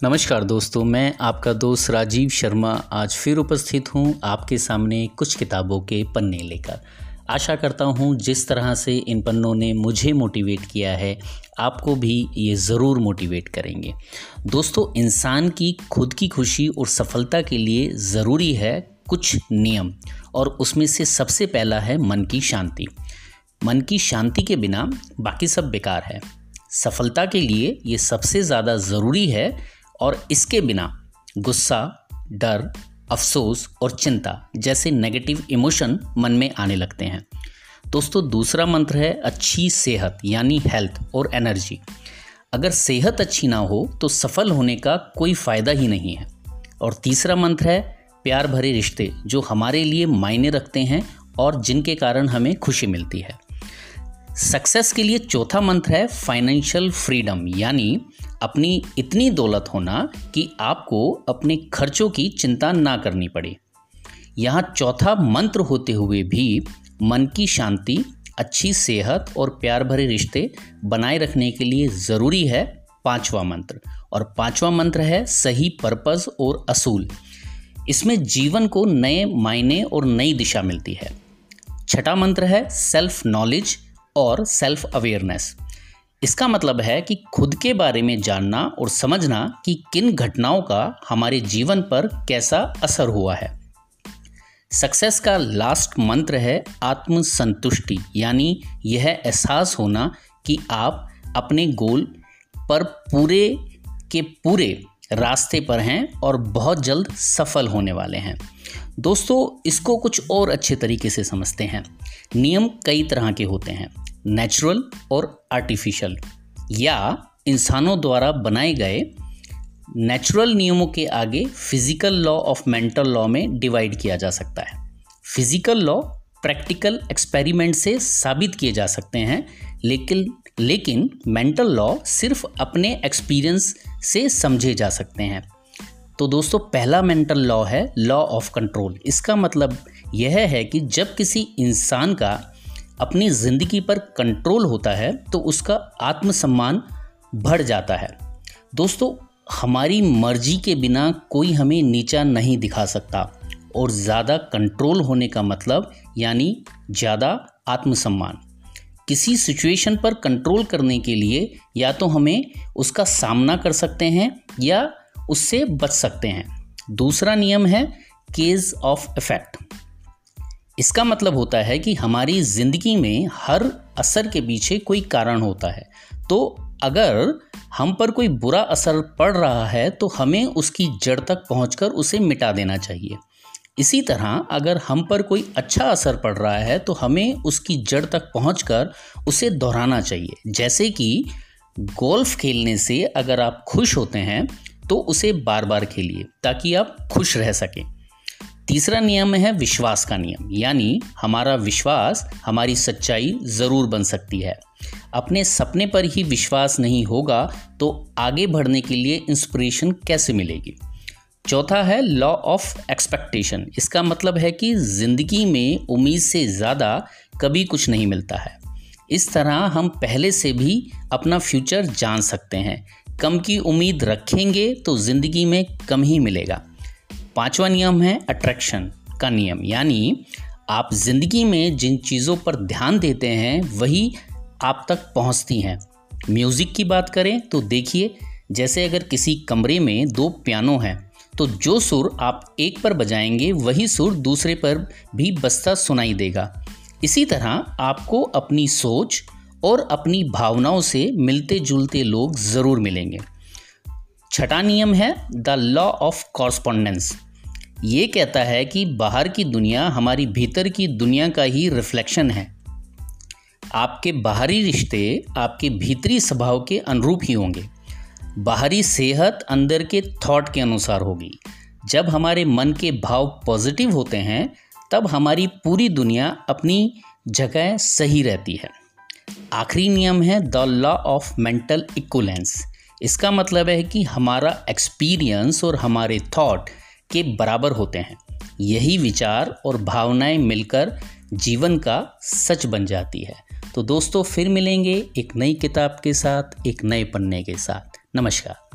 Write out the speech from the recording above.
नमस्कार दोस्तों, मैं आपका दोस्त राजीव शर्मा आज फिर उपस्थित हूँ आपके सामने कुछ किताबों के पन्ने लेकर। आशा करता हूँ जिस तरह से इन पन्नों ने मुझे मोटिवेट किया है, आपको भी ये ज़रूर मोटिवेट करेंगे। दोस्तों, इंसान की खुद की खुशी और सफलता के लिए ज़रूरी है कुछ नियम, और उसमें से सबसे पहला है मन की शांति। मन की शांति के बिना बाकी सब बेकार है। सफलता के लिए ये सबसे ज़्यादा ज़रूरी है और इसके बिना गुस्सा, डर, अफसोस और चिंता जैसे नेगेटिव इमोशन मन में आने लगते हैं। दोस्तों, दूसरा मंत्र है अच्छी सेहत, यानी हेल्थ और एनर्जी अगर सेहत अच्छी ना हो तो सफल होने का कोई फ़ायदा ही नहीं है। और तीसरा मंत्र है प्यार भरे रिश्ते, जो हमारे लिए मायने रखते हैं और जिनके कारण हमें खुशी मिलती है। सक्सेस के लिए चौथा मंत्र है फाइनेंशियल फ्रीडम यानी अपनी इतनी दौलत होना कि आपको अपने खर्चों की चिंता ना करनी पड़े। यहाँ चौथा मंत्र होते हुए भी मन की शांति, अच्छी सेहत और प्यार भरे रिश्ते बनाए रखने के लिए ज़रूरी है पांचवा मंत्र। और पांचवा मंत्र है सही पर्पज़ और असूल। इसमें जीवन को नए मायने और नई दिशा मिलती है। छठा मंत्र है सेल्फ नॉलेज और सेल्फ अवेयरनेस इसका मतलब है कि खुद के बारे में जानना और समझना कि किन घटनाओं का हमारे जीवन पर कैसा असर हुआ है। सक्सेस का लास्ट मंत्र है आत्मसंतुष्टि, यानी यह एहसास होना कि आप अपने गोल पर पूरे के पूरे रास्ते पर हैं और बहुत जल्द सफल होने वाले हैं। दोस्तों, इसको कुछ और अच्छे तरीके से समझते हैं। नियम कई तरह के होते हैं। नेचुरल और आर्टिफिशियल, या इंसानों द्वारा बनाए गए नेचुरल नियमों के आगे physical law of mental law में डिवाइड किया जा सकता है। फ़िज़िकल लॉ प्रैक्टिकल एक्सपेरिमेंट से साबित किए जा सकते हैं, लेकिन लेकिन मेंटल लॉ सिर्फ़ अपने एक्सपीरियंस से समझे जा सकते हैं। तो दोस्तों, पहला मेंटल लॉ है लॉ ऑफ़ कंट्रोल। इसका मतलब यह है कि जब किसी इंसान का अपनी ज़िंदगी पर कंट्रोल होता है तो उसका आत्मसम्मान बढ़ जाता है। दोस्तों, हमारी मर्ज़ी के बिना कोई हमें नीचा नहीं दिखा सकता, और ज़्यादा कंट्रोल होने का मतलब यानी ज़्यादा आत्मसम्मान। किसी सिचुएशन पर कंट्रोल करने के लिए या तो हमें उसका सामना कर सकते हैं या उससे बच सकते हैं। दूसरा नियम है केज ऑफ़ इफ़ेक्ट। इसका मतलब होता है कि हमारी ज़िंदगी में हर असर के पीछे कोई कारण होता है। तो अगर हम पर कोई बुरा असर पड़ रहा है तो हमें उसकी जड़ तक पहुंचकर उसे मिटा देना चाहिए। इसी तरह अगर हम पर कोई अच्छा असर पड़ रहा है तो हमें उसकी जड़ तक पहुंचकर उसे दोहराना चाहिए। जैसे कि गोल्फ खेलने से अगर आप खुश होते हैं तो उसे बार बार खेलिए, ताकि आप खुश रह सकें। तीसरा नियम है विश्वास का नियम। यानी हमारा विश्वास हमारी सच्चाई ज़रूर बन सकती है। अपने सपने पर ही विश्वास नहीं होगा तो आगे बढ़ने के लिए इंस्पिरेशन कैसे मिलेगी? चौथा है लॉ ऑफ़ एक्सपेक्टेशन इसका मतलब है कि ज़िंदगी में उम्मीद से ज़्यादा कभी कुछ नहीं मिलता है। इस तरह हम पहले से भी अपना फ्यूचर जान सकते हैं। कम की उम्मीद रखेंगे तो ज़िंदगी में कम ही मिलेगा। पांचवा नियम है अट्रैक्शन का नियम। यानी आप ज़िंदगी में जिन चीज़ों पर ध्यान देते हैं, वही आप तक पहुँचती हैं। म्यूज़िक की बात करें तो देखिए, जैसे अगर किसी कमरे में दो पियानो हैं तो जो सुर आप एक पर बजाएँगे, वही सुर दूसरे पर भी बसता सुनाई देगा। इसी तरह आपको अपनी सोच और अपनी भावनाओं से मिलते जुलते लोग ज़रूर मिलेंगे। छठा नियम है द लॉ ऑफ़ कॉरस्पॉन्डेंस ये कहता है कि बाहर की दुनिया हमारी भीतर की दुनिया का ही रिफ्लेक्शन है। आपके बाहरी रिश्ते आपके भीतरी स्वभाव के अनुरूप ही होंगे। बाहरी सेहत अंदर के थॉट के अनुसार होगी। जब हमारे मन के भाव पॉजिटिव होते हैं, तब हमारी पूरी दुनिया अपनी जगह सही रहती है। आखिरी नियम है the law of mental equivalence. इसका मतलब है कि हमारा एक्सपीरियंस और हमारे थॉट के बराबर होते हैं। यही विचार और भावनाएँ मिलकर जीवन का सच बन जाती है। तो दोस्तों, फिर मिलेंगे एक नई किताब के साथ, एक नए पन्ने के साथ। नमस्कार।